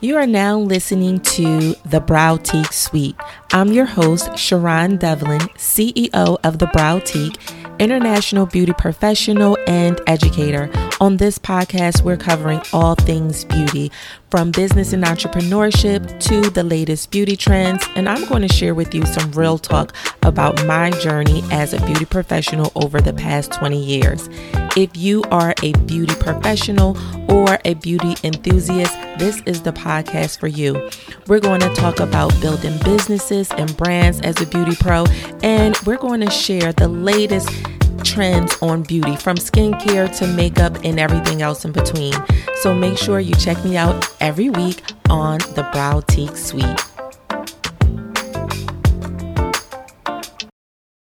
You are now listening to the Browtique Suite. I'm your host, Sheron Devlin, CEO of the Browtique international beauty professional and educator. On this podcast, we're covering all things beauty, from business and entrepreneurship to the latest beauty trends. And I'm going to share with you some real talk about my journey as a beauty professional over the past 20 years. If you are a beauty professional or a beauty enthusiast, this is the podcast for you. We're going to talk about building businesses and brands as a beauty pro, and we're going to share the latest trends on beauty from skincare to makeup and everything else in between. So make sure you check me out every week on the Browtique Suite.